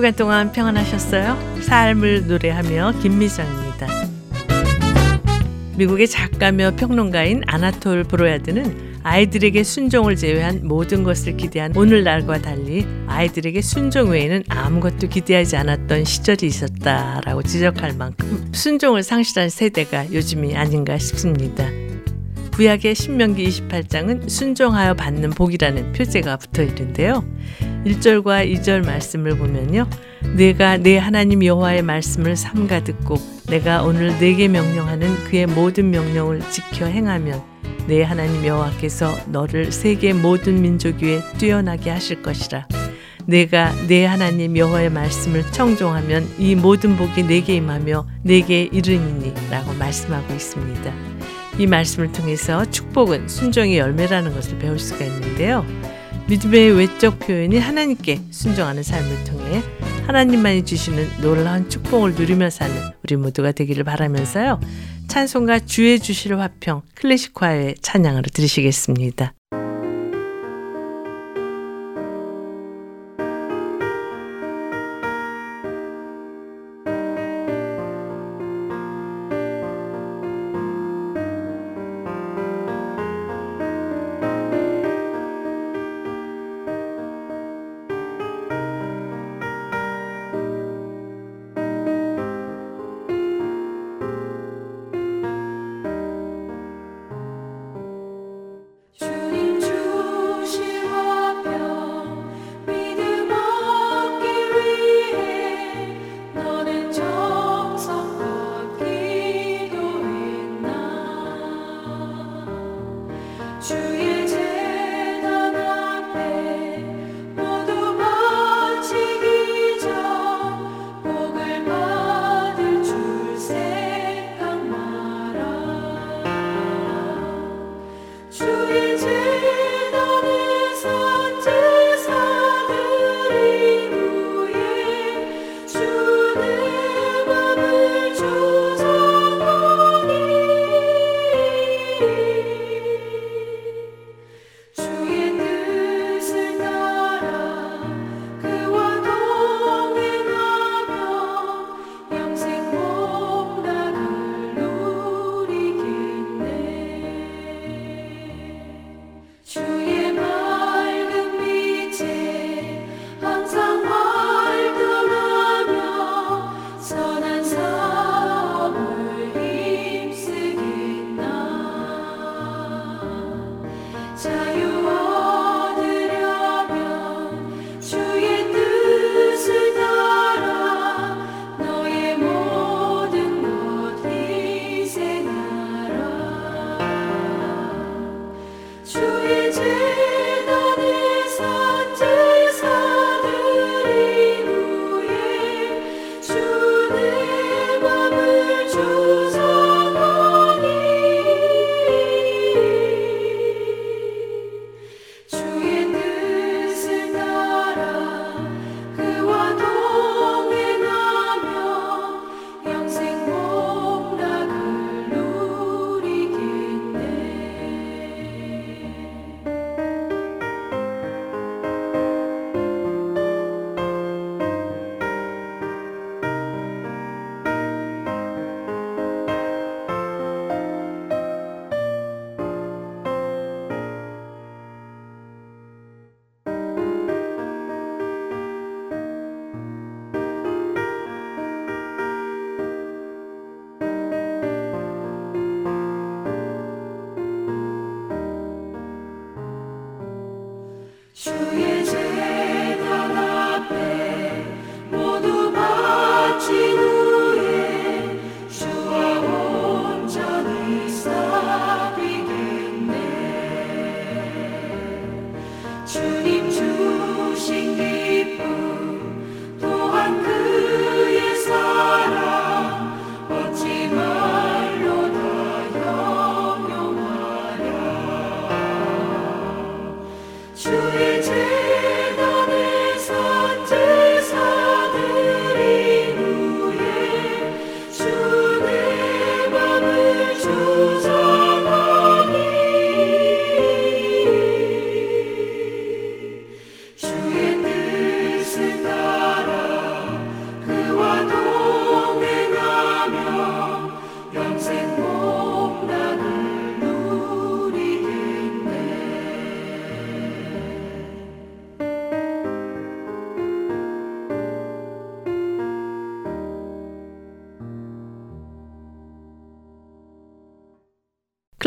주간 동안 평안하셨어요? 삶을 노래하며 김미정입니다. 미국의 작가며 평론가인 아나톨 브로야드는 아이들에게 순종을 제외한 모든 것을 기대한 오늘날과 달리 아이들에게 순종 외에는 아무것도 기대하지 않았던 시절이 있었다라고 지적할 만큼 순종을 상실한 세대가 요즘이 아닌가 싶습니다. 구약의 신명기 28장은 순종하여 받는 복이라는 표제가 붙어 있는데요. 1절과 2절 말씀을 보면요. 내가 내 하나님 여호와의 말씀을 삼가 듣고 내가 오늘 내게 명령하는 그의 모든 명령을 지켜 행하면 내 하나님 여호와께서 너를 세계 모든 민족 위에 뛰어나게 하실 것이라. 내가 내 하나님 여호와의 말씀을 청종하면 이 모든 복이 내게 임하며 내게 이르니라고 말씀하고 있습니다. 이 말씀을 통해서 축복은 순종의 열매라는 것을 배울 수가 있는데요. 믿음의 외적 표현이 하나님께 순종하는 삶을 통해 하나님만이 주시는 놀라운 축복을 누리며 사는 우리 모두가 되기를 바라면서요. 찬송가 주의 주실 화평 클래식 화의 찬양으로 들으시겠습니다.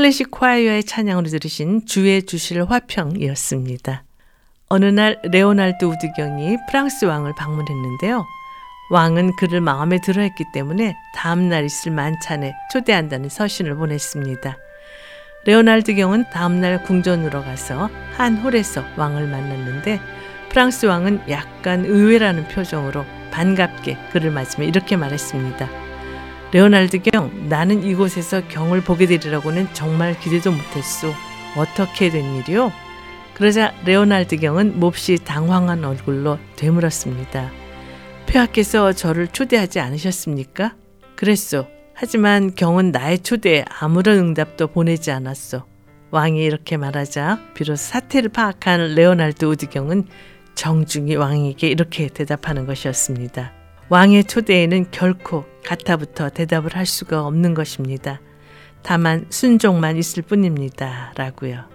클래식 콰이어의 찬양으로 들으신 주의 주실 화평이었습니다. 어느 날 레오날드 우드경이 프랑스 왕을 방문했는데요. 왕은 그를 마음에 들어 했기 때문에 다음 날 있을 만찬에 초대한다는 서신을 보냈습니다. 레오날드 경은 다음 날 궁전으로 가서 한 홀에서 왕을 만났는데 프랑스 왕은 약간 의외라는 표정으로 반갑게 그를 맞으며 이렇게 말했습니다. 레오날드 경, 나는 이곳에서 경을 보게 되리라고는 정말 기대도 못했소. 어떻게 된 일이요? 그러자 레오날드 경은 몹시 당황한 얼굴로 되물었습니다. 폐하께서 저를 초대하지 않으셨습니까? 그랬소. 하지만 경은 나의 초대에 아무런 응답도 보내지 않았소. 왕이 이렇게 말하자 비로소 사태를 파악한 레오날드 우드경은 정중히 왕에게 이렇게 대답하는 것이었습니다. 왕의 초대에는 결코 가타부터 대답을 할 수가 없는 것입니다. 다만 순종만 있을 뿐입니다. 라고요.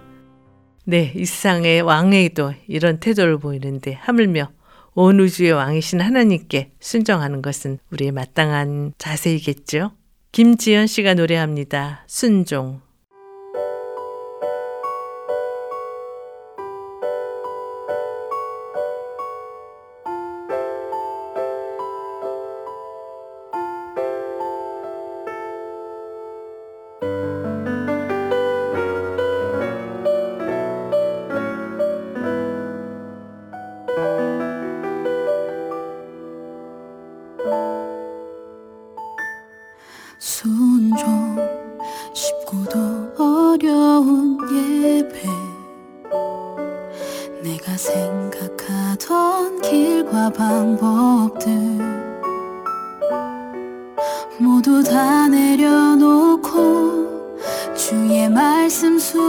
네, 이 세상의 왕에도 이런 태도를 보이는데 하물며 온 우주의 왕이신 하나님께 순종하는 것은 우리의 마땅한 자세이겠죠. 김지연 씨가 노래합니다. 순종. resim su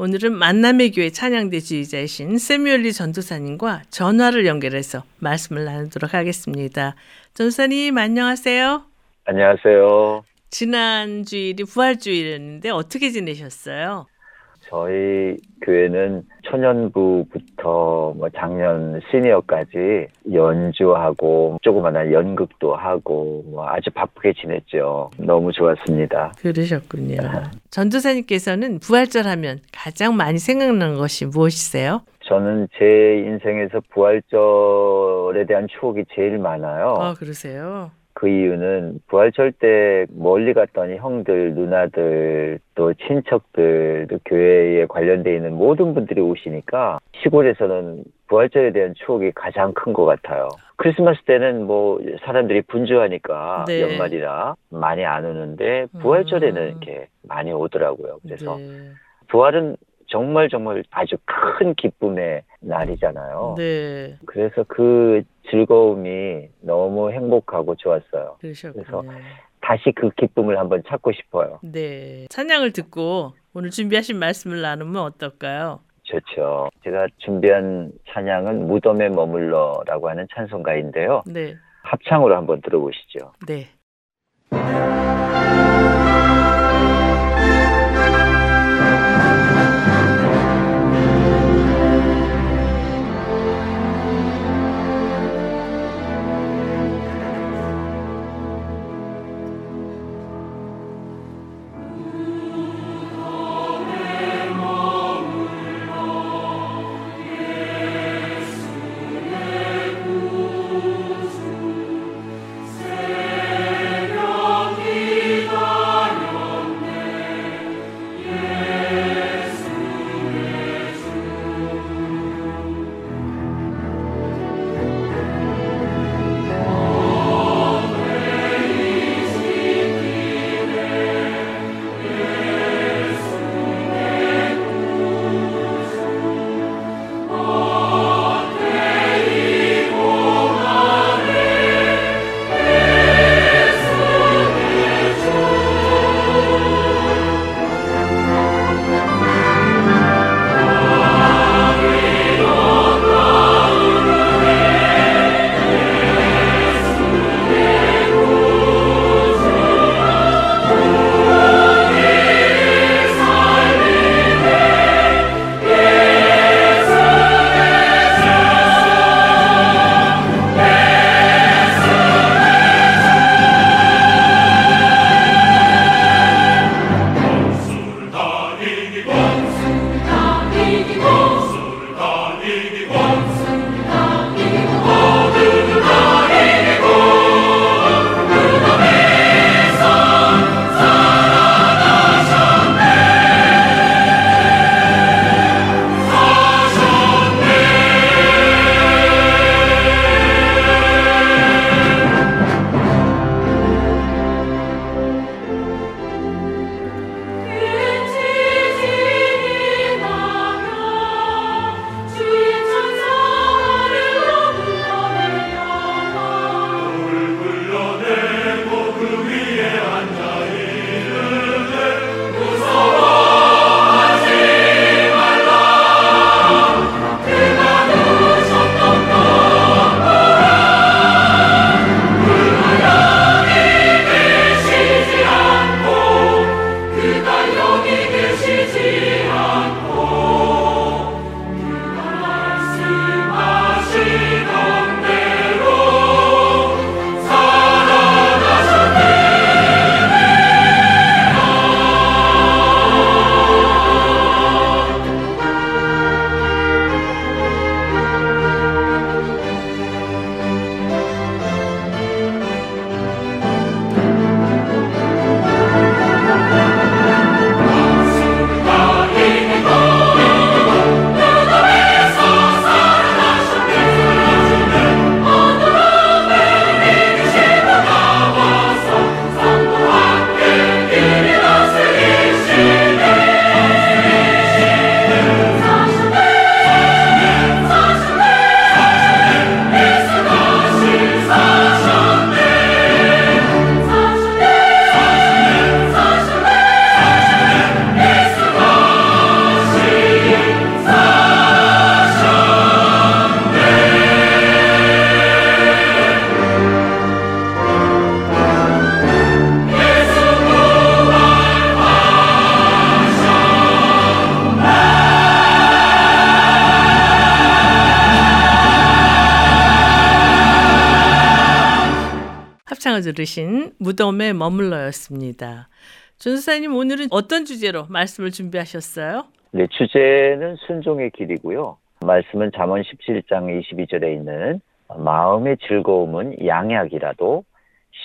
오늘은 만남의 교회 찬양대 지휘자이신 세뮤얼리 전도사님과 전화를 연결해서 말씀을 나누도록 하겠습니다. 전도사님 안녕하세요. 안녕하세요. 지난 주일이 부활주일이었는데 어떻게 지내셨어요? 저희 교회는 초년부부터 뭐 작년 시니어까지 연주하고 조그마한 연극도 하고 뭐 아주 바쁘게 지냈죠. 너무 좋았습니다. 그러셨군요. 전도사님께서는 부활절 하면 가장 많이 생각나는 것이 무엇이세요? 저는 제 인생에서 부활절에 대한 추억이 제일 많아요. 아, 그러세요? 그 이유는 부활절 때 멀리 갔던 형들, 누나들, 또 친척들, 또 교회에 관련돼 있는 모든 분들이 오시니까 시골에서는 부활절에 대한 추억이 가장 큰 것 같아요. 크리스마스 때는 뭐 사람들이 분주하니까 네. 연말이라 많이 안 오는데 부활절에는 음. 이렇게 많이 오더라고요. 그래서 네. 부활은 정말 정말 아주 큰 기쁨의 날이잖아요. 네. 그래서 그 즐거움이 너무 행복하고 좋았어요. 그러셨군요. 다시 그 기쁨을 한번 찾고 싶어요. 네. 찬양을 듣고 오늘 준비하신 말씀을 나누면 어떨까요? 좋죠. 제가 준비한 찬양은 무덤에 머물러라고 하는 찬송가인데요. 네. 합창으로 한번 들어보시죠. 네. 들으신 무덤에 머물러였습니다. 전사님 오늘은 어떤 주제로 말씀을 준비하셨어요? 네, 주제는 순종의 길이고요. 말씀은 잠언 17장 22절에 있는 마음의 즐거움은 양약이라도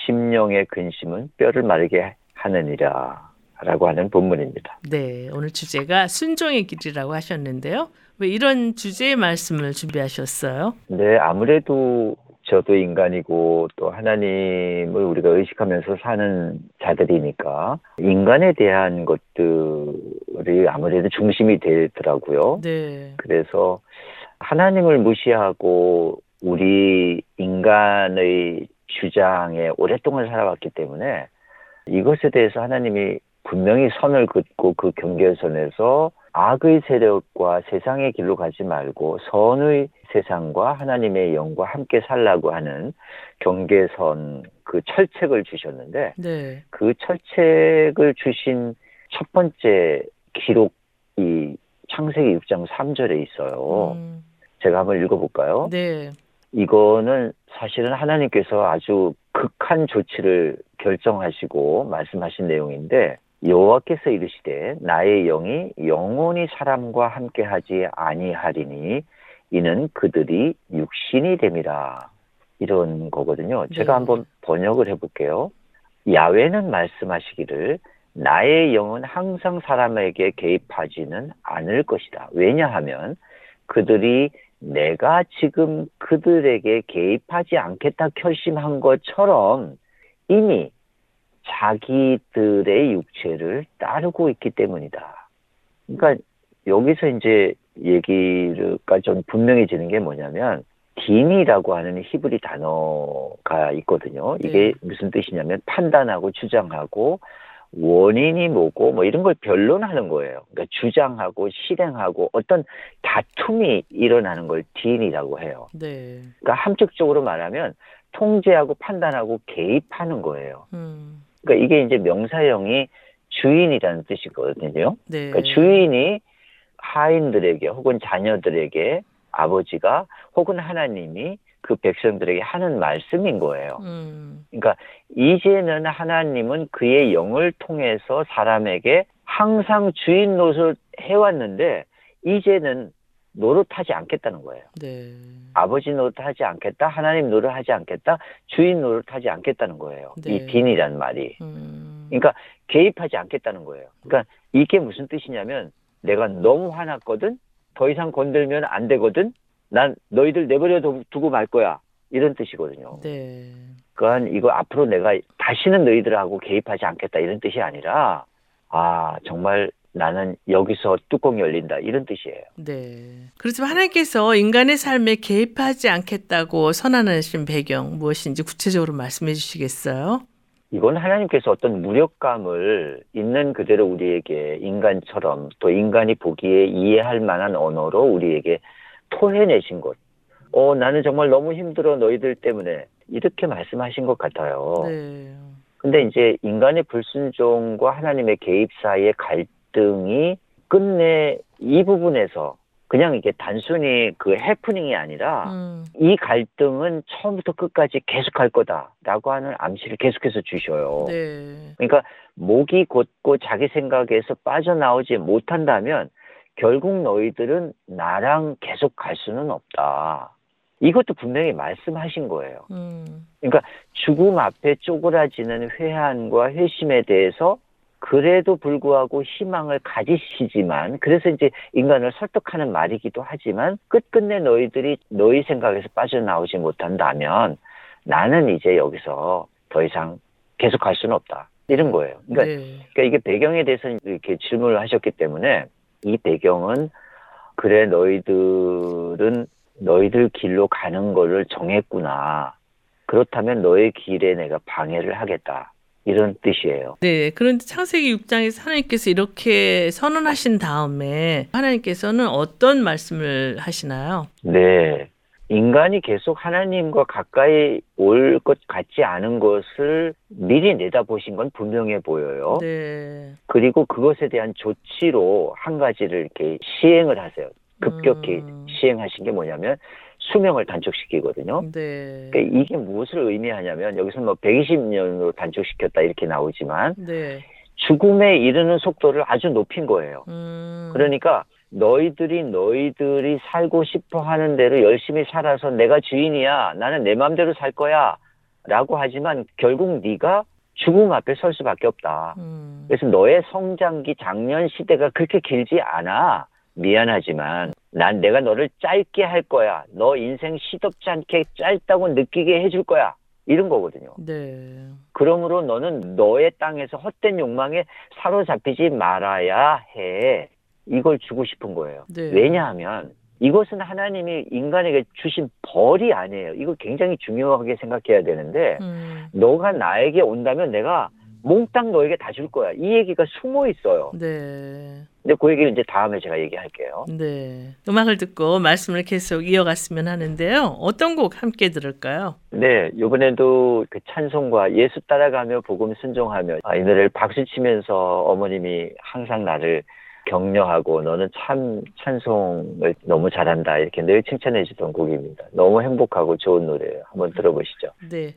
심령의 근심은 뼈를 마르게 하느니라 라고 하는 본문입니다. 네, 오늘 주제가 순종의 길이라고 하셨는데요. 왜 이런 주제의 말씀을 준비하셨어요? 네, 아무래도 저도 인간이고 또 하나님을 우리가 의식하면서 사는 자들이니까 인간에 대한 것들이 아무래도 중심이 되더라고요. 네. 그래서 하나님을 무시하고 우리 인간의 주장에 오랫동안 살아왔기 때문에 이것에 대해서 하나님이 분명히 선을 긋고 그 경계선에서 악의 세력과 세상의 길로 가지 말고 선의 세상과 하나님의 영과 함께 살라고 하는 경계선 그 철책을 주셨는데 네. 그 철책을 주신 첫 번째 기록이 창세기 6장 3절에 있어요. 음, 제가 한번 읽어볼까요? 네. 이거는 사실은 하나님께서 아주 극한 조치를 결정하시고 말씀하신 내용인데 여호와께서 이르시되 나의 영이 영원히 사람과 함께하지 아니하리니 이는 그들이 육신이 됨이라 이런 거거든요. 제가 네. 한번 번역을 해볼게요. 야외는 말씀하시기를 나의 영은 항상 사람에게 개입하지는 않을 것이다. 왜냐하면 그들이 내가 지금 그들에게 개입하지 않겠다 결심한 것처럼 이미 자기들의 육체를 따르고 있기 때문이다. 그러니까 여기서 이제 얘기가 좀 분명해지는 게 뭐냐면 딘이라고 하는 히브리 단어가 있거든요. 이게 네. 무슨 뜻이냐면 판단하고 주장하고 원인이 뭐고 뭐 이런 걸 변론하는 거예요. 그러니까 주장하고 실행하고 어떤 다툼이 일어나는 걸 딘이라고 해요. 네. 그러니까 함축적으로 말하면 통제하고 판단하고 개입하는 거예요. 음, 그러니까 이게 이제 명사형이 주인이라는 뜻이거든요. 네. 그러니까 주인이 하인들에게 혹은 자녀들에게 아버지가 혹은 하나님이 그 백성들에게 하는 말씀인 거예요. 음, 그러니까 이제는 하나님은 그의 영을 통해서 사람에게 항상 주인 노릇을 해왔는데 이제는 노릇하지 않겠다는 거예요. 네. 아버지 노릇하지 않겠다, 하나님 노릇하지 않겠다, 주인 노릇하지 않겠다는 거예요. 네. 이 딘이란 말이. 음, 그러니까 개입하지 않겠다는 거예요. 그러니까 이게 무슨 뜻이냐면 내가 너무 화났거든, 더 이상 건들면 안 되거든, 난 너희들 내버려 두- 두고 말 거야. 이런 뜻이거든요. 네. 그러니까 이거 앞으로 내가 다시는 너희들하고 개입하지 않겠다 이런 뜻이 아니라 아 정말 나는 여기서 뚜껑이 열린다 이런 뜻이에요. 네. 그렇지만 하나님께서 인간의 삶에 개입하지 않겠다고 선언하신 배경 무엇인지 구체적으로 말씀해 주시겠어요? 이건 하나님께서 어떤 무력감을 있는 그대로 우리에게 인간처럼 또 인간이 보기에 이해할 만한 언어로 우리에게 토해내신 것. 어, 나는 정말 너무 힘들어 너희들 때문에 이렇게 말씀하신 것 같아요. 네. 근데 이제 인간의 불순종과 하나님의 개입 사이의 갈등이 끝내 이 부분에서 그냥 이게 단순히 그 해프닝이 아니라 음, 이 갈등은 처음부터 끝까지 계속할 거다라고 하는 암시를 계속해서 주셔요. 네. 그러니까 목이 곧고 자기 생각에서 빠져나오지 못한다면 결국 너희들은 나랑 계속 갈 수는 없다. 이것도 분명히 말씀하신 거예요. 음, 그러니까 죽음 앞에 쪼그라지는 회한과 회심에 대해서 그래도 불구하고 희망을 가지시지만 그래서 이제 인간을 설득하는 말이기도 하지만 끝끝내 너희들이 너희 생각에서 빠져나오지 못한다면 나는 이제 여기서 더 이상 계속 갈 수는 없다. 이런 거예요. 그러니까, 네. 그러니까 이게 배경에 대해서 이렇게 질문을 하셨기 때문에 이 배경은 그래 너희들은 너희들 길로 가는 거를 정했구나. 그렇다면 너의 길에 내가 방해를 하겠다. 이런 뜻이에요. 네, 그런데 창세기 6장에서 하나님께서 이렇게 선언하신 다음에 하나님께서는 어떤 말씀을 하시나요? 네. 인간이 계속 하나님과 가까이 올 것 같지 않은 것을 미리 내다보신 건 분명해 보여요. 네. 그리고 그것에 대한 조치로 한 가지를 이렇게 시행을 하세요. 급격히 음. 시행하신 게 뭐냐면 수명을 단축시키거든요. 네. 그러니까 이게 무엇을 의미하냐면 여기서 뭐 120년으로 단축시켰다 이렇게 나오지만 네. 죽음에 이르는 속도를 아주 높인 거예요. 음. 그러니까 너희들이 너희들이 살고 싶어 하는 대로 열심히 살아서 내가 주인이야. 나는 내 마음대로 살 거야. 라고 하지만 결국 네가 죽음 앞에 설 수밖에 없다. 음. 그래서 너의 성장기 장년 시대가 그렇게 길지 않아. 미안하지만 난 내가 너를 짧게 할 거야. 너 인생 시덥지 않게 짧다고 느끼게 해줄 거야. 이런 거거든요. 네. 그러므로 너는 너의 땅에서 헛된 욕망에 사로잡히지 말아야 해. 이걸 주고 싶은 거예요. 네. 왜냐하면 이것은 하나님이 인간에게 주신 벌이 아니에요. 이거 굉장히 중요하게 생각해야 되는데 음. 너가 나에게 온다면 내가 몽땅 너에게 다 줄 거야. 이 얘기가 숨어 있어요. 네. 근데 그 얘기는 이제 다음에 제가 얘기할게요. 네. 음악을 듣고 말씀을 계속 이어갔으면 하는데요. 어떤 곡 함께 들을까요? 네, 이번에도 그 찬송과 예수 따라가며 복음 순종하며 아, 이 노래를 박수 치면서 어머님이 항상 나를 격려하고 너는 참 찬송을 너무 잘한다 이렇게 늘 칭찬해 주던 곡입니다. 너무 행복하고 좋은 노래예요. 한번 들어보시죠. 네.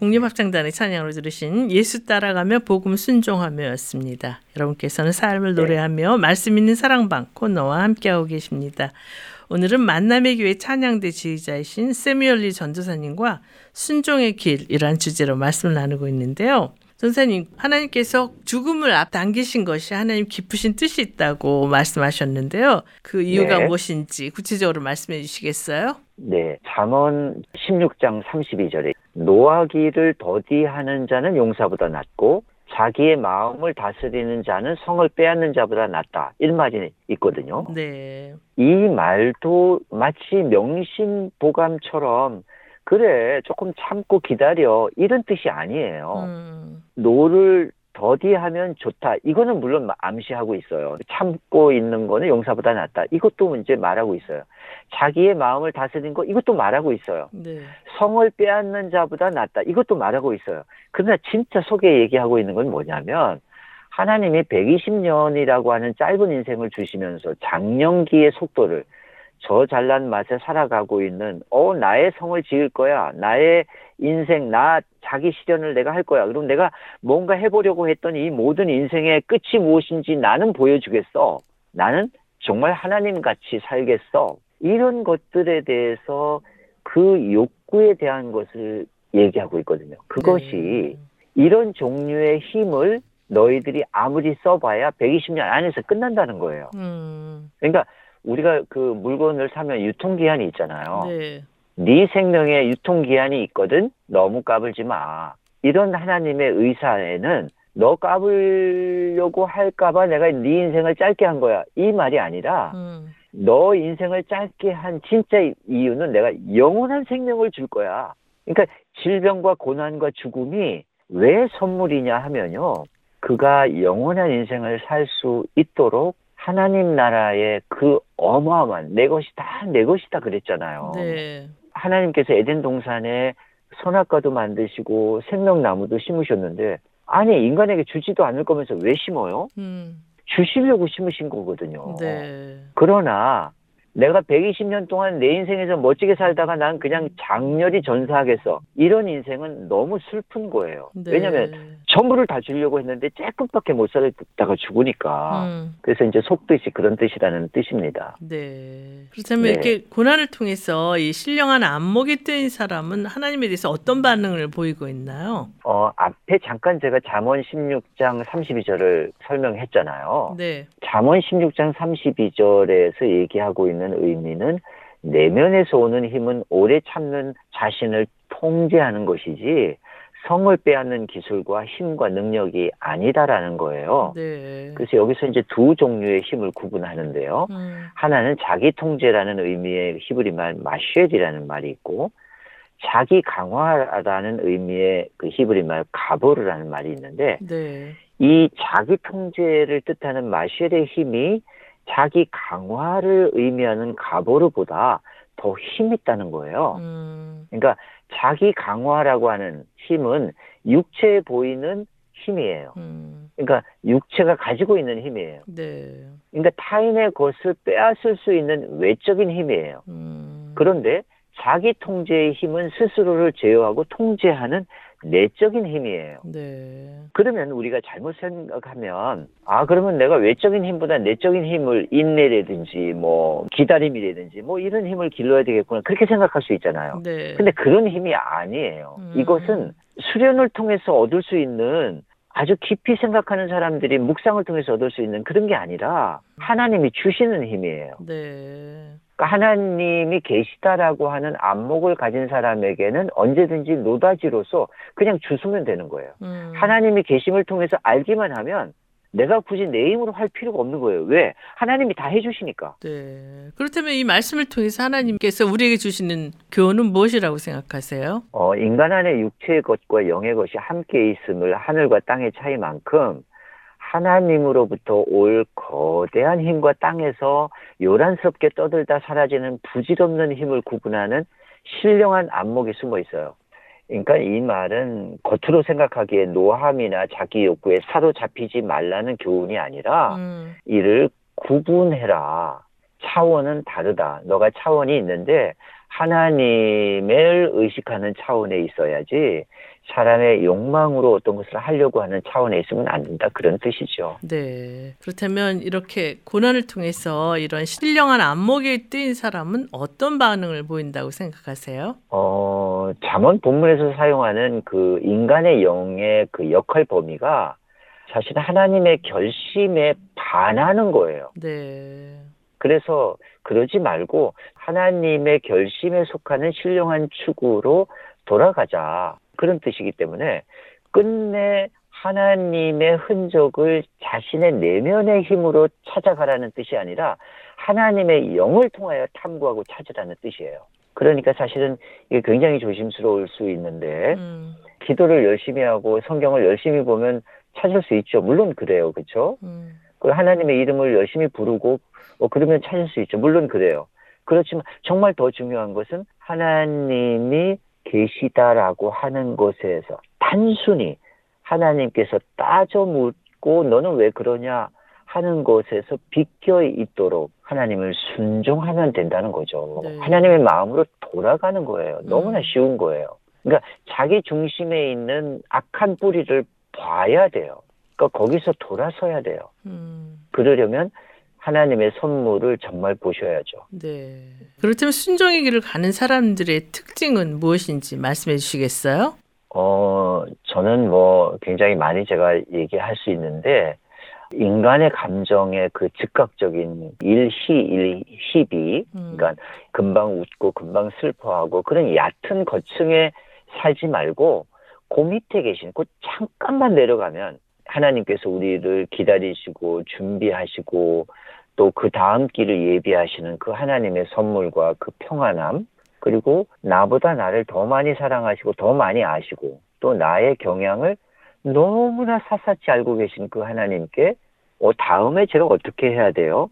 국립합창단의 찬양으로 들으신 예수 따라가며 복음 순종하며였습니다. 여러분께서는 삶을 네. 노래하며 말씀 있는 사랑방 코너와 함께하고 계십니다. 오늘은 만남의 교회 찬양대 지휘자이신 세미얼리 전도사님과 순종의 길이란 주제로 말씀을 나누고 있는데요. 전사님, 하나님께서 죽음을 앞당기신 것이 하나님 깊으신 뜻이 있다고 말씀하셨는데요. 그 이유가 네. 무엇인지 구체적으로 말씀해 주시겠어요? 네, 잠언 16장 32절에 노하기를 더디하는 자는 용사보다 낫고 자기의 마음을 다스리는 자는 성을 빼앗는 자보다 낫다. 이런 말이 있거든요. 네. 이 말도 마치 명심보감처럼 그래 조금 참고 기다려 이런 뜻이 아니에요. 음, 노를 더디하면 좋다. 이거는 물론 암시하고 있어요. 참고 있는 거는 용사보다 낫다. 이것도 이제 말하고 있어요. 자기의 마음을 다스리는 거 이것도 말하고 있어요. 네. 성을 빼앗는 자보다 낫다. 이것도 말하고 있어요. 그러나 진짜 속에 얘기하고 있는 건 뭐냐면 하나님이 120년이라고 하는 짧은 인생을 주시면서 장년기의 속도를 저 잘난 맛에 살아가고 있는 어 나의 성을 지을 거야 나의 인생 나 자기 실현을 내가 할 거야 그럼 내가 뭔가 해보려고 했던 이 모든 인생의 끝이 무엇인지 나는 보여주겠어 나는 정말 하나님 같이 살겠어 이런 것들에 대해서 그 욕구에 대한 것을 얘기하고 있거든요 그것이 이런 종류의 힘을 너희들이 아무리 써봐야 120년 안에서 끝난다는 거예요 음, 그러니까 우리가 그 물건을 사면 유통기한이 있잖아요. 네. 네 생명에 유통기한이 있거든. 너무 까불지 마. 이런 하나님의 의사에는 너 까불려고 할까봐 내가 네 인생을 짧게 한 거야. 이 말이 아니라 음, 너 인생을 짧게 한 진짜 이유는 내가 영원한 생명을 줄 거야. 그러니까 질병과 고난과 죽음이 왜 선물이냐 하면요. 그가 영원한 인생을 살 수 있도록 하나님 나라의 그 어마어마한 내 것이 다, 내 것이다 그랬잖아요. 네. 하나님께서 에덴 동산에 선악과도 만드시고 생명나무도 심으셨는데 아니 인간에게 주지도 않을 거면서 왜 심어요? 음, 주시려고 심으신 거거든요. 네. 그러나 내가 120년 동안 내 인생에서 멋지게 살다가 난 그냥 장렬히 전사하겠어. 이런 인생은 너무 슬픈 거예요. 네. 왜냐하면 전부를 다 주려고 했는데 조금밖에 못 살다가 죽으니까. 음, 그래서 이제 속뜻이 그런 뜻이라는 뜻입니다. 네. 그렇다면 네. 이렇게 고난을 통해서 이 신령한 안목이 뜨인 사람은 하나님에 대해서 어떤 반응을 보이고 있나요? 어, 앞에 잠깐 제가 잠언 16장 32절을 설명했잖아요. 네. 잠언 16장 32절에서 얘기하고 있는 의미는 내면에서 오는 힘은 오래 참는 자신을 통제하는 것이지 성을 빼앗는 기술과 힘과 능력이 아니다라는 거예요. 네. 그래서 여기서 이제 두 종류의 힘을 구분하는데요. 음, 하나는 자기 통제라는 의미의 히브리 말 마쉐리라는 말이 있고 자기 강화라는 의미의 그 히브리 말 가보르라는 말이 있는데 네. 이 자기 통제를 뜻하는 마쉘의 힘이 자기 강화를 의미하는 가보르보다 더 힘있다는 거예요. 음, 그러니까 자기 강화라고 하는 힘은 육체에 보이는 힘이에요. 음, 그러니까 육체가 가지고 있는 힘이에요. 네. 그러니까 타인의 것을 빼앗을 수 있는 외적인 힘이에요. 음, 그런데 자기 통제의 힘은 스스로를 제어하고 통제하는 내적인 힘이에요. 네. 그러면 우리가 잘못 생각하면 아 그러면 내가 외적인 힘보다 내적인 힘을 인내라든지 뭐 기다림이라든지 뭐 이런 힘을 길러야 되겠구나 그렇게 생각할 수 있잖아요. 네. 근데 그런 힘이 아니에요. 음. 이것은 수련을 통해서 얻을 수 있는 아주 깊이 생각하는 사람들이 묵상을 통해서 얻을 수 있는 그런 게 아니라 하나님이 주시는 힘이에요. 네. 그러니까 하나님이 계시다라고 하는 안목을 가진 사람에게는 언제든지 노다지로서 그냥 주수면 되는 거예요. 음, 하나님이 계심을 통해서 알기만 하면 내가 굳이 내 힘으로 할 필요가 없는 거예요. 왜? 하나님이 다 해주시니까. 네. 그렇다면 이 말씀을 통해서 하나님께서 우리에게 주시는 교훈은 무엇이라고 생각하세요? 어, 인간 안에 육체의 것과 영의 것이 함께 있음을 하늘과 땅의 차이만큼 하나님으로부터 올 거대한 힘과 땅에서 요란스럽게 떠들다 사라지는 부질없는 힘을 구분하는 신령한 안목이 숨어 있어요. 그러니까 이 말은 겉으로 생각하기에 노함이나 자기 욕구에 사로잡히지 말라는 교훈이 아니라 음, 이를 구분해라. 차원은 다르다. 너가 차원이 있는데 하나님을 의식하는 차원에 있어야지 사람의 욕망으로 어떤 것을 하려고 하는 차원에 있으면 안 된다 그런 뜻이죠. 네. 그렇다면 이렇게 고난을 통해서 이런 신령한 안목에 뜨인 사람은 어떤 반응을 보인다고 생각하세요? 어, 잠언 본문에서 사용하는 그 인간의 영의 그 역할 범위가 사실 하나님의 결심에 반하는 거예요. 네. 그래서 그러지 말고 하나님의 결심에 속하는 신령한 추구로 돌아가자. 그런 뜻이기 때문에 끝내 하나님의 흔적을 자신의 내면의 힘으로 찾아가라는 뜻이 아니라 하나님의 영을 통하여 탐구하고 찾으라는 뜻이에요. 그러니까 사실은 이게 굉장히 조심스러울 수 있는데 음, 기도를 열심히 하고 성경을 열심히 보면 찾을 수 있죠. 물론 그래요. 그렇죠? 음, 그 하나님의 이름을 열심히 부르고 어 그러면 찾을 수 있죠. 물론 그래요. 그렇지만 정말 더 중요한 것은 하나님이 계시다라고 하는 것에서 단순히 하나님께서 따져 묻고 너는 왜 그러냐 하는 것에서 비껴 있도록 하나님을 순종하면 된다는 거죠. 네. 하나님의 마음으로 돌아가는 거예요. 너무나 음. 쉬운 거예요. 그러니까 자기 중심에 있는 악한 뿌리를 봐야 돼요. 그러니까 거기서 돌아서야 돼요. 음. 그러려면 하나님의 선물을 정말 보셔야죠. 네. 그렇다면 순종의 길을 가는 사람들의 특징은 무엇인지 말씀해 주시겠어요? 어, 저는 뭐 굉장히 많이 제가 얘기할 수 있는데, 인간의 감정의 그 즉각적인 일시, 일희비, 음. 그러니까 금방 웃고 금방 슬퍼하고 그런 얕은 거층에 살지 말고, 그 밑에 계신, 그 잠깐만 내려가면 하나님께서 우리를 기다리시고 준비하시고 또 그 다음 길을 예비하시는 그 하나님의 선물과 그 평안함, 그리고 나보다 나를 더 많이 사랑하시고 더 많이 아시고 또 나의 경향을 너무나 샅샅이 알고 계신 그 하나님께 어, 다음에 제가 어떻게 해야 돼요?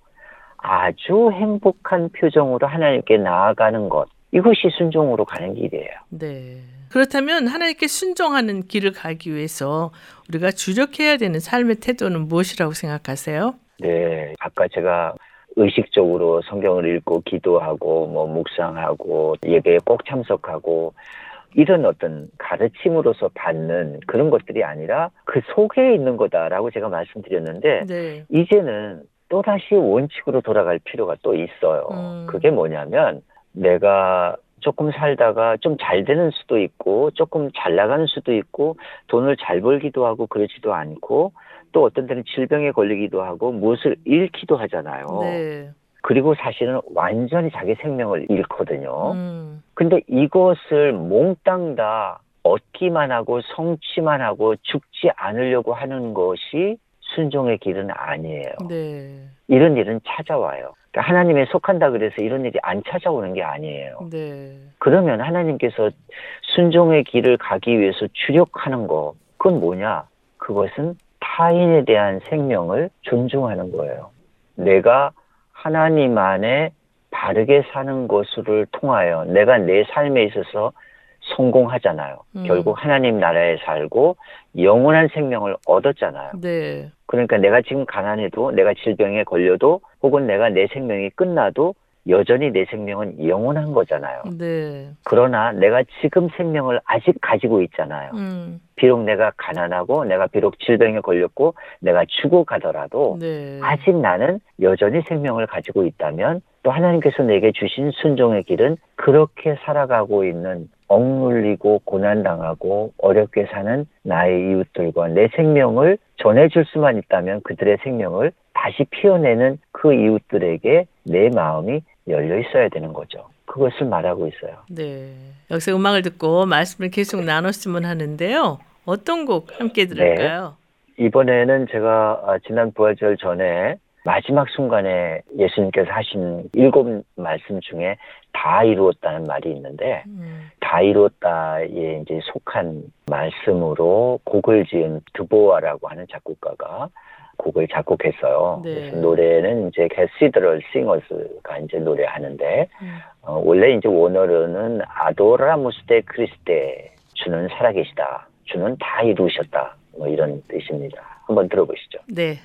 아주 행복한 표정으로 하나님께 나아가는 것. 이것이 순종으로 가는 길이에요. 네. 그렇다면 하나님께 순종하는 길을 가기 위해서 우리가 주력해야 되는 삶의 태도는 무엇이라고 생각하세요? 네. 아까 제가 의식적으로 성경을 읽고 기도하고 뭐 묵상하고 예배에 꼭 참석하고 이런 어떤 가르침으로서 받는 그런 것들이 아니라 그 속에 있는 거다라고 제가 말씀드렸는데 네. 이제는 또다시 원칙으로 돌아갈 필요가 또 있어요. 음. 그게 뭐냐면 내가 조금 살다가 좀 잘 되는 수도 있고 조금 잘 나가는 수도 있고 돈을 잘 벌기도 하고 그러지도 않고 또 어떤 때는 질병에 걸리기도 하고 무엇을 잃기도 하잖아요. 네. 그리고 사실은 완전히 자기 생명을 잃거든요. 음. 근데 이것을 몽땅 다 얻기만 하고 성취만 하고 죽지 않으려고 하는 것이 순종의 길은 아니에요. 네. 이런 일은 찾아와요. 그러니까 하나님에 속한다 그래서 이런 일이 안 찾아오는 게 아니에요. 네. 그러면 하나님께서 순종의 길을 가기 위해서 주력하는 거, 그건 뭐냐? 그것은 타인에 대한 생명을 존중하는 거예요. 내가 하나님 안에 바르게 사는 것을 통하여 내가 내 삶에 있어서 성공하잖아요. 음. 결국 하나님 나라에 살고 영원한 생명을 얻었잖아요. 네. 그러니까 내가 지금 가난해도 내가 질병에 걸려도 혹은 내가 내 생명이 끝나도 여전히 내 생명은 영원한 거잖아요. 네. 그러나 내가 지금 생명을 아직 가지고 있잖아요. 음. 비록 내가 가난하고 내가 비록 질병에 걸렸고 내가 죽어가더라도 네. 아직 나는 여전히 생명을 가지고 있다면 또 하나님께서 내게 주신 순종의 길은 그렇게 살아가고 있는 억눌리고 고난당하고 어렵게 사는 나의 이웃들과 내 생명을 전해줄 수만 있다면 그들의 생명을 다시 피워내는 그 이웃들에게 내 마음이 열려 있어야 되는 거죠. 그것을 말하고 있어요. 네. 여기서 음악을 듣고 말씀을 계속 나눴으면 하는데요. 어떤 곡 함께 들을까요? 이번에는 제가 아, 지난 부활절 전에 마지막 순간에 예수님께서 하신 일곱 말씀 중에 다 이루었다는 말이 있는데 음. 다 이루었다에 이제 속한 말씀으로 곡을 지은 드보아라고 하는 작곡가가 곡을 작곡했어요. 네. 그래서 노래는 이제 캐시드럴 싱어스가 이제 노래하는데 음. 어, 원래 이제 원어로는 아도라무스테 크리스테 주는 살아계시다. 주는 다 이루셨다. 뭐 이런 뜻입니다. 한번 들어보시죠. 네.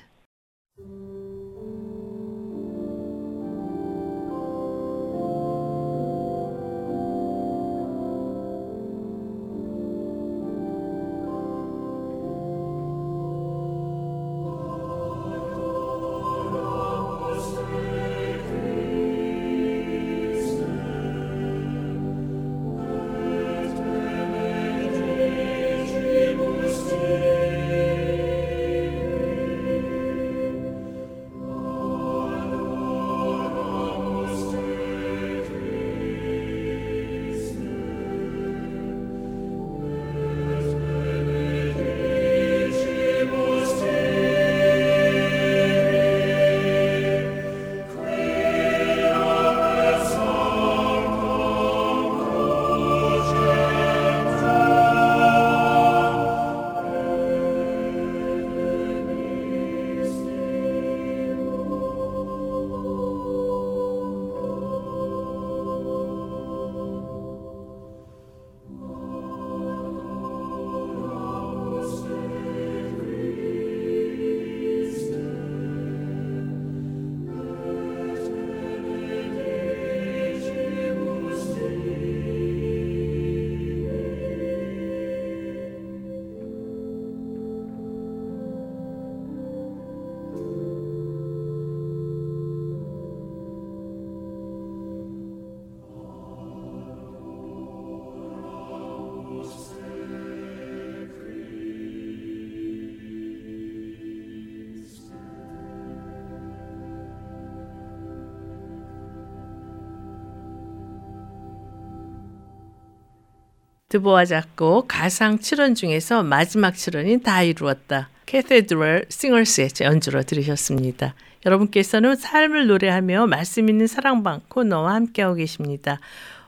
드보아 작곡 가상 7원 중에서 마지막 7원이 다 이루었다. 캐세드럴 싱어스의 연주로 들으셨습니다. 여러분께서는 삶을 노래하며 말씀 있는 사랑방 코너와 함께하고 계십니다.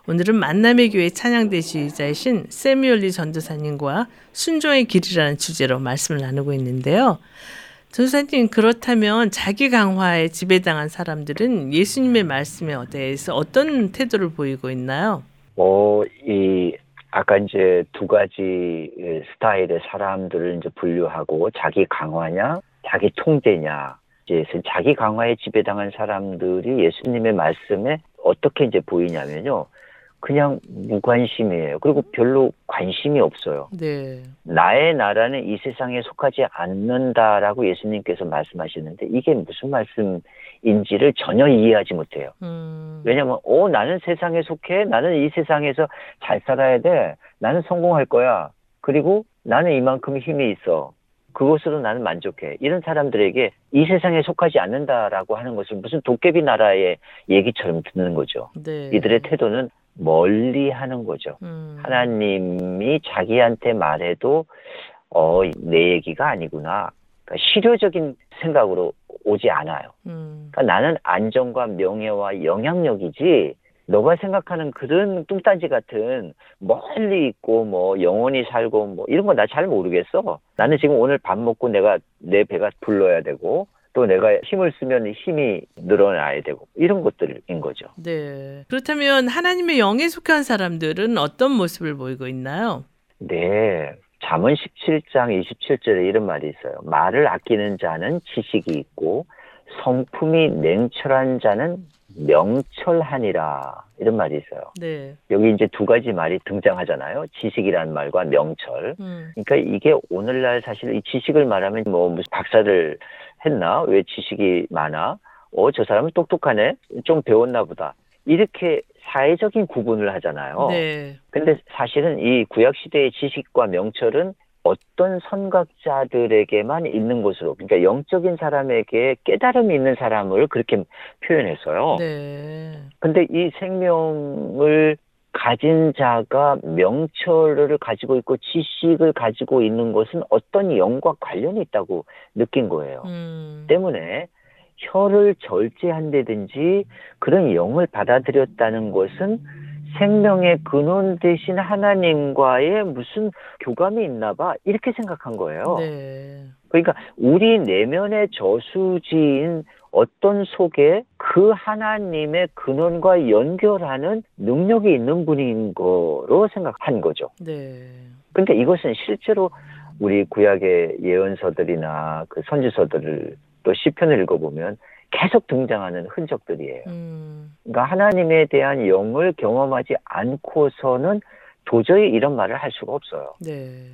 오늘은 만남의 교회 찬양대 지휘자이신 세미올리 전도사님과 순종의 길이라는 주제로 말씀을 나누고 있는데요. 전도사님 그렇다면 자기 강화에 지배당한 사람들은 예수님의 말씀에 대해서 어떤 태도를 보이고 있나요? 어, 이 아까 이제 두 가지 스타일의 사람들을 이제 분류하고 자기 강화냐, 자기 통제냐. 이제 자기 강화에 지배당한 사람들이 예수님의 말씀에 어떻게 이제 보이냐면요. 그냥 무관심이에요. 그리고 별로 관심이 없어요. 네. 나의 나라는 이 세상에 속하지 않는다라고 예수님께서 말씀하시는데 이게 무슨 말씀 인지를 전혀 이해하지 못해요. 음. 왜냐하면 오 나는 세상에 속해 나는 이 세상에서 잘 살아야 돼 나는 성공할 거야 그리고 나는 이만큼 힘이 있어 그것으로 나는 만족해. 이런 사람들에게 이 세상에 속하지 않는다라고 하는 것을 무슨 도깨비 나라의 얘기처럼 듣는 거죠. 네. 이들의 태도는 멀리 하는 거죠. 음. 하나님이 자기한테 말해도 어, 내 얘기가 아니구나. 그러니까 실효적인 생각으로 오지 않아요. 음. 그러니까 나는 안정과 명예와 영향력이지 너가 생각하는 그런 뚱딴지 같은 멀리 있고 뭐 영원히 살고 뭐 이런 거 나 잘 모르겠어. 나는 지금 오늘 밥 먹고 내가 내 배가 불러야 되고 또 내가 힘을 쓰면 힘이 늘어나야 되고 이런 것들인 거죠. 네. 그렇다면 하나님의 영에 속한 사람들은 어떤 모습을 보이고 있나요? 네. 잠언 17장 27절에 이런 말이 있어요. 말을 아끼는 자는 지식이 있고 성품이 냉철한 자는 명철하니라 이런 말이 있어요. 네. 여기 이제 두 가지 말이 등장하잖아요. 지식이라는 말과 명철. 음. 그러니까 이게 오늘날 사실 이 지식을 말하면 뭐 무슨 박사를 했나? 왜 지식이 많아? 어, 저 사람은 똑똑하네? 좀 배웠나 보다. 이렇게 사회적인 구분을 하잖아요. 네. 근데 사실은 이 구약시대의 지식과 명철은 어떤 선각자들에게만 있는 것으로, 그러니까 영적인 사람에게 깨달음이 있는 사람을 그렇게 표현했어요. 네. 근데 이 생명을 가진 자가 명철을 가지고 있고 지식을 가지고 있는 것은 어떤 영과 관련이 있다고 느낀 거예요. 음. 때문에 혀를 절제한다든지 그런 영을 받아들였다는 것은 생명의 근원 대신 하나님과의 무슨 교감이 있나 봐 이렇게 생각한 거예요. 네. 그러니까 우리 내면의 저수지인 어떤 속에 그 하나님의 근원과 연결하는 능력이 있는 분인 거로 생각한 거죠. 네. 그러니까 이것은 실제로 우리 구약의 예언서들이나 그 선지서들을 또 시편을 읽어보면 계속 등장하는 흔적들이에요. 음. 그러니까 하나님에 대한 영을 경험하지 않고서는 도저히 이런 말을 할 수가 없어요. 네.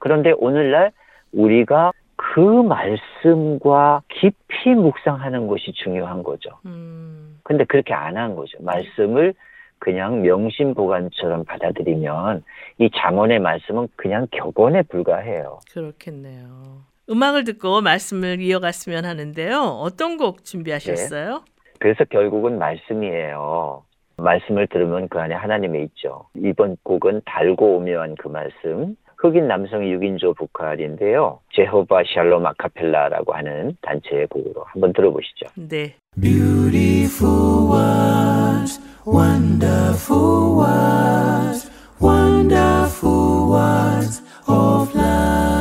그런데 오늘날 우리가 그 말씀과 깊이 묵상하는 것이 중요한 거죠. 음. 근데 그렇게 안 한 거죠. 말씀을 그냥 명심보관처럼 받아들이면 이 잠언의 말씀은 그냥 격언에 불과해요. 그렇겠네요. 음악을 듣고 말씀을 이어갔으면 하는데요. 어떤 곡 준비하셨어요? 네. 그래서 결국은 말씀이에요. 말씀을 들으면 그 안에 하나님이 있죠. 이번 곡은 달고 오묘한 그 말씀. 흑인 남성 6인조 보컬인데요. 제호바 샬롬 아카펠라라고 하는 단체의 곡으로 한번 들어보시죠. 네. Beautiful words, wonderful words, wonderful words of life.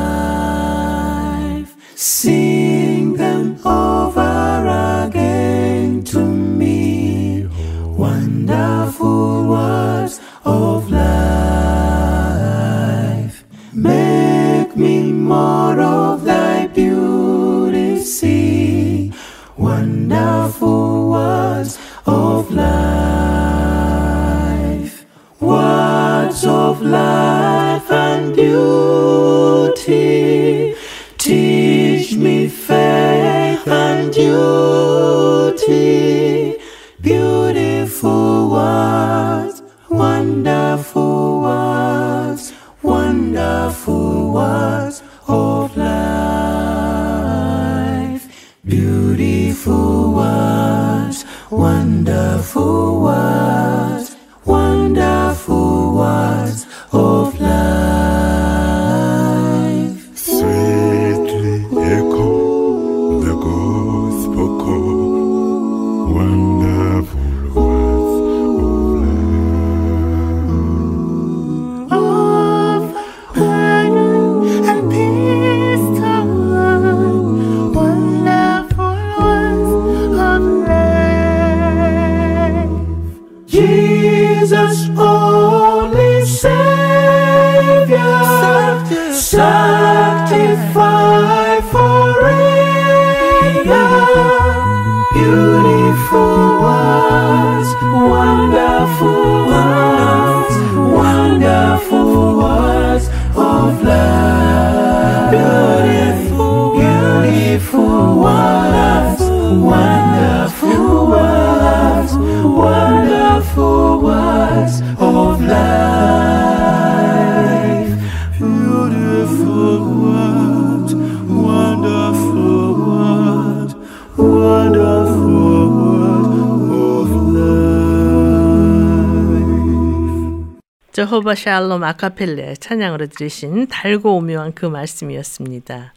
Sing them over again to me. Wonderful words of life. Make me more of thy beauty. See wonderful words of life. Words of life and beauty faith and duty, beautiful one. 저호바 샬롬 아카펠레 찬양으로 들으신 달고 오묘한 그 말씀이었습니다.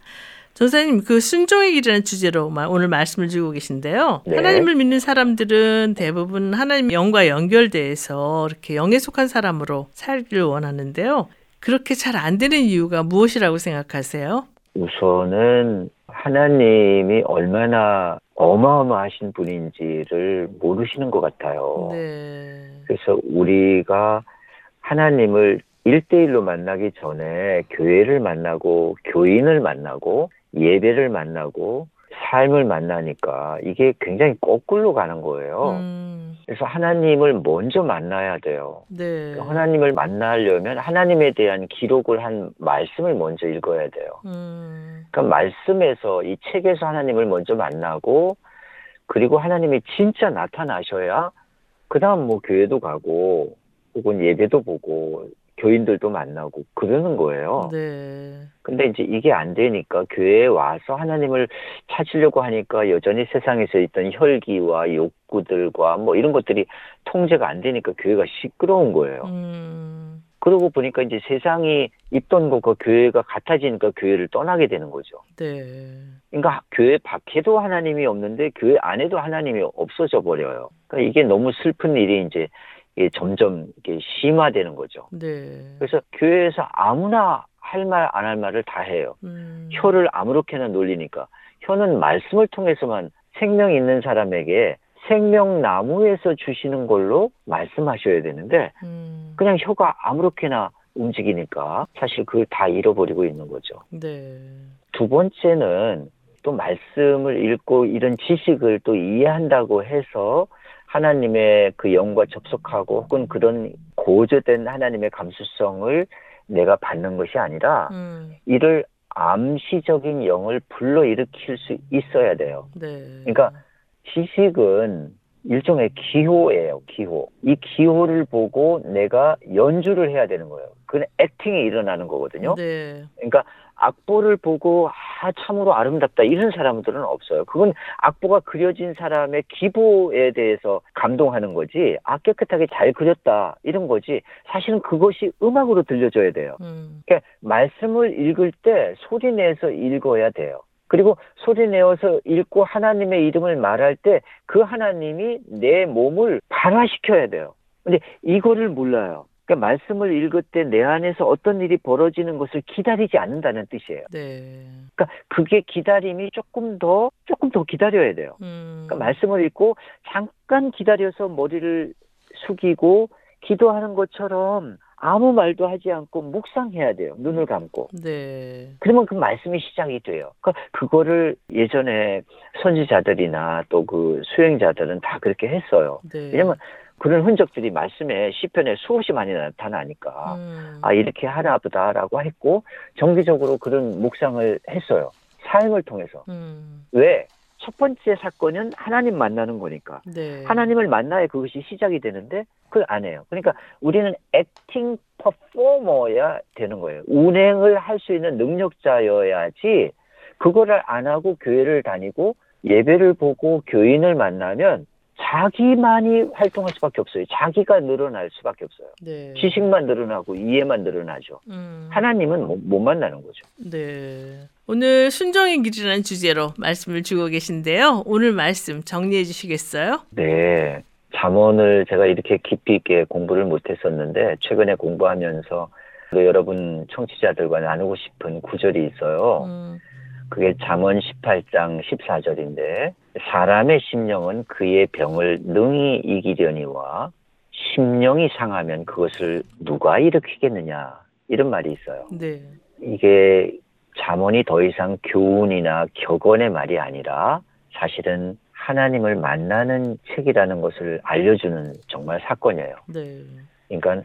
전사님 그 순종의 길이라는 주제로 마- 오늘 말씀을 주고 계신데요. 네. 하나님을 믿는 사람들은 대부분 하나님 영과 연결돼서 이렇게 영에 속한 사람으로 살기를 원하는데요. 그렇게 잘 안 되는 이유가 무엇이라고 생각하세요? 우선은 하나님이 얼마나 어마어마하신 분인지를 모르시는 것 같아요. 네. 그래서 우리가 하나님을 일대일로 만나기 전에 교회를 만나고 교인을 만나고 예배를 만나고 삶을 만나니까 이게 굉장히 거꾸로 가는 거예요. 음, 그래서 하나님을 먼저 만나야 돼요. 네. 하나님을 만나려면 하나님에 대한 기록을 한 말씀을 먼저 읽어야 돼요. 음, 그러니까 말씀에서 이 책에서 하나님을 먼저 만나고 그리고 하나님이 진짜 나타나셔야 그다음 뭐 교회도 가고 혹은 예배도 보고 교인들도 만나고 그러는 거예요. 네. 근데 이제 이게 안 되니까 교회에 와서 하나님을 찾으려고 하니까 여전히 세상에서 있던 혈기와 욕구들과 뭐 이런 것들이 통제가 안 되니까 교회가 시끄러운 거예요. 음, 그러고 보니까 이제 세상이 있던 것과 교회가 같아지니까 교회를 떠나게 되는 거죠. 네. 그러니까 교회 밖에도 하나님이 없는데 교회 안에도 하나님이 없어져 버려요. 그러니까 이게 너무 슬픈 일이 이제 이게 점점 이게 심화되는 거죠. 네. 그래서 교회에서 아무나 할 말 안 할 말을 다 해요. 음, 혀를 아무렇게나 놀리니까 혀는 말씀을 통해서만 생명 있는 사람에게 생명나무에서 주시는 걸로 말씀하셔야 되는데 음, 그냥 혀가 아무렇게나 움직이니까 사실 그걸 다 잃어버리고 있는 거죠. 네. 두 번째는 또 말씀을 읽고 이런 지식을 또 이해한다고 해서 하나님의 그 영과 접속하고 혹은 그런 고조된 하나님의 감수성을 내가 받는 것이 아니라 음, 이를 암시적인 영을 불러일으킬 수 있어야 돼요. 네. 그러니까 지식은 일종의 기호예요, 기호. 이 기호를 보고 내가 연주를 해야 되는 거예요. 그건 액팅이 일어나는 거거든요. 네. 그러니까 악보를 보고 아 참으로 아름답다 이런 사람들은 없어요. 그건 악보가 그려진 사람의 기보에 대해서 감동하는 거지. 아 깨끗하게 잘 그렸다 이런 거지. 사실은 그것이 음악으로 들려줘야 돼요. 음, 그러니까 말씀을 읽을 때 소리 내서 읽어야 돼요. 그리고 소리 내어서 읽고 하나님의 이름을 말할 때 그 하나님이 내 몸을 발화시켜야 돼요. 근데 이거를 몰라요. 그러니까 말씀을 읽을 때 내 안에서 어떤 일이 벌어지는 것을 기다리지 않는다는 뜻이에요. 네. 그러니까 그게 기다림이 조금 더 조금 더 기다려야 돼요. 음, 그러니까 말씀을 읽고 잠깐 기다려서 머리를 숙이고 기도하는 것처럼 아무 말도 하지 않고 묵상해야 돼요. 눈을 감고. 네. 그러면 그 말씀이 시작이 돼요. 그 그거를 예전에 선지자들이나 또 그 수행자들은 다 그렇게 했어요. 네. 왜냐면 그런 흔적들이 말씀에 시편에 수없이 많이 나타나니까 음, 아 이렇게 하나 보다라고 했고 정기적으로 그런 묵상을 했어요. 삶을 통해서. 음, 왜? 첫 번째 사건은 하나님 만나는 거니까. 네. 하나님을 만나야 그것이 시작이 되는데 그걸 안 해요. 그러니까 우리는 액팅 퍼포머야 되는 거예요. 운행을 할 수 있는 능력자여야지 그거를 안 하고 교회를 다니고 예배를 보고 교인을 만나면 자기만이 활동할 수밖에 없어요. 자기가 늘어날 수밖에 없어요. 네. 지식만 늘어나고 이해만 늘어나죠. 음, 하나님은 못, 못 만나는 거죠. 네. 오늘 순종의 길이라는 주제로 말씀을 주고 계신데요. 오늘 말씀 정리해 주시겠어요? 네. 잠언을 제가 이렇게 깊이 있게 공부를 못 했었는데 최근에 공부하면서 또 여러분 청취자들과 나누고 싶은 구절이 있어요. 음, 그게 잠언 18장 14절인데 사람의 심령은 그의 병을 능히 이기려니와 심령이 상하면 그것을 누가 일으키겠느냐 이런 말이 있어요. 네. 이게 잠언이 더 이상 교훈이나 격언의 말이 아니라 사실은 하나님을 만나는 책이라는 것을 알려주는 정말 사건이에요. 네. 그러니까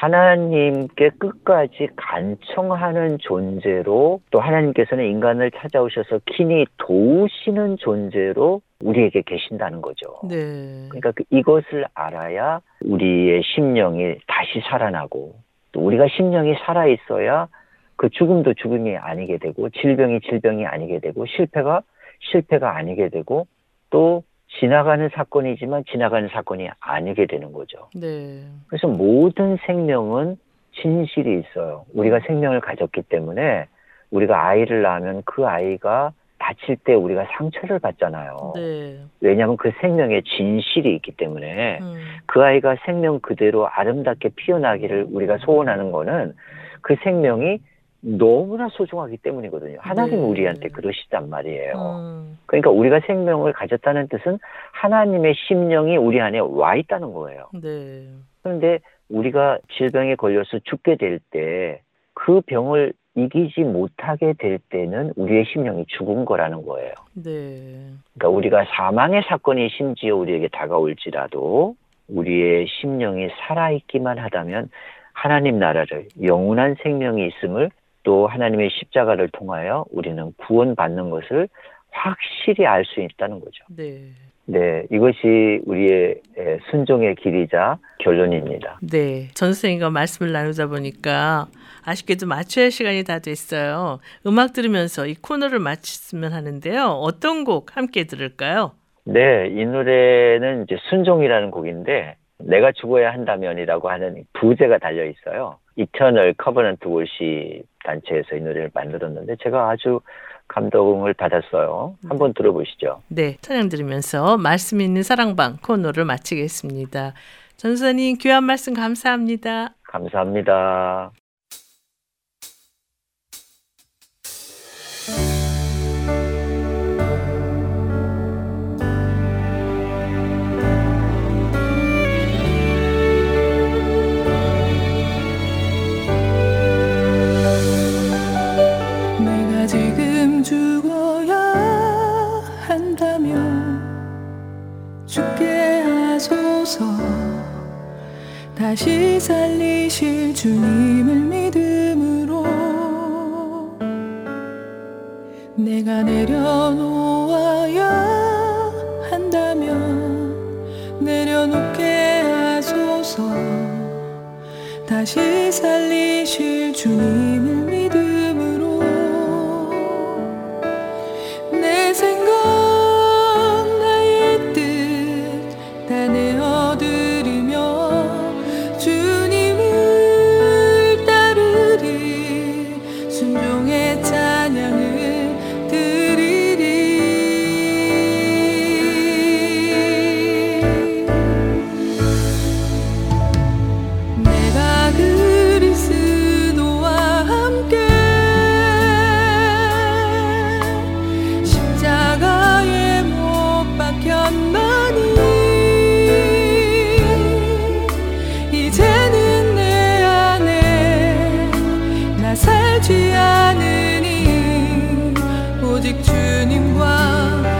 하나님께 끝까지 간청하는 존재로 또 하나님께서는 인간을 찾아오셔서 친히 도우시는 존재로 우리에게 계신다는 거죠. 네. 그러니까 그 이것을 알아야 우리의 심령이 다시 살아나고 또 우리가 심령이 살아 있어야 그 죽음도 죽음이 아니게 되고 질병이 질병이 아니게 되고 실패가 실패가 아니게 되고 또 지나가는 사건이지만 지나가는 사건이 아니게 되는 거죠. 네. 그래서 모든 생명은 진실이 있어요. 우리가 생명을 가졌기 때문에 우리가 아이를 낳으면 그 아이가 다칠 때 우리가 상처를 받잖아요. 네. 왜냐하면 그 생명에 진실이 있기 때문에 음. 그 아이가 생명 그대로 아름답게 피어나기를 우리가 소원하는 거는 그 생명이 너무나 소중하기 때문이거든요. 하나님 네. 우리한테 그러시단 말이에요. 음. 그러니까 우리가 생명을 가졌다는 뜻은 하나님의 심령이 우리 안에 와 있다는 거예요. 네. 그런데 우리가 질병에 걸려서 죽게 될 때 그 병을 이기지 못하게 될 때는 우리의 심령이 죽은 거라는 거예요. 네. 그러니까 우리가 사망의 사건이 심지어 우리에게 다가올지라도 우리의 심령이 살아있기만 하다면 하나님 나라를 영원한 생명이 있음을 또 하나님의 십자가를 통하여 우리는 구원받는 것을 확실히 알 수 있다는 거죠. 네. 네, 이것이 우리의 에, 순종의 길이자 결론입니다. 네. 전 선생님과 말씀을 나누다 보니까 아쉽게도 마쳐야 할 시간이 다 됐어요. 음악 들으면서 이 코너를 마쳤으면 하는데요. 어떤 곡 함께 들을까요? 네, 이 노래는 이제 순종이라는 곡인데 내가 죽어야 한다면이라고 하는 부제가 달려 있어요. Eternal Covenant Worship 단체에서 이 노래를 만들었는데 제가 아주 감동을 받았어요. 한번 들어보시죠. 네. 찬양 들으면서 말씀 있는 사랑방 코너를 마치겠습니다. 전선님 귀한 말씀 감사합니다. 감사합니다. 다시 살리실 주님을 믿음으로 내가 내려놓아야 한다면 내려놓게 하소서. 다시 살리실 주님을 나 살지 않으니 오직 주님과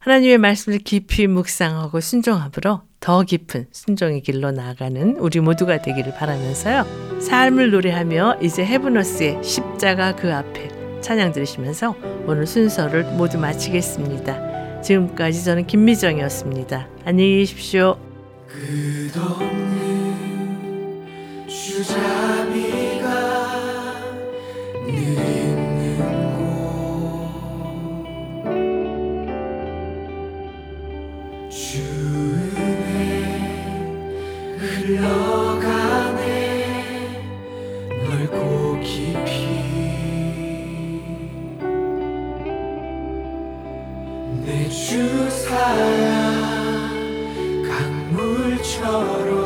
하나님의 말씀을 깊이 묵상하고 순종함으로 더 깊은 순종의 길로 나아가는 우리 모두가 되기를 바라면서요. 삶을 노래하며 이제 헤브너스의 십자가 그 앞에 찬양 들으시면서 오늘 순서를 모두 마치겠습니다. 지금까지 저는 김미정이었습니다. 안녕히 계십시오. 끝없는 주잡이 주 사랑 강물처럼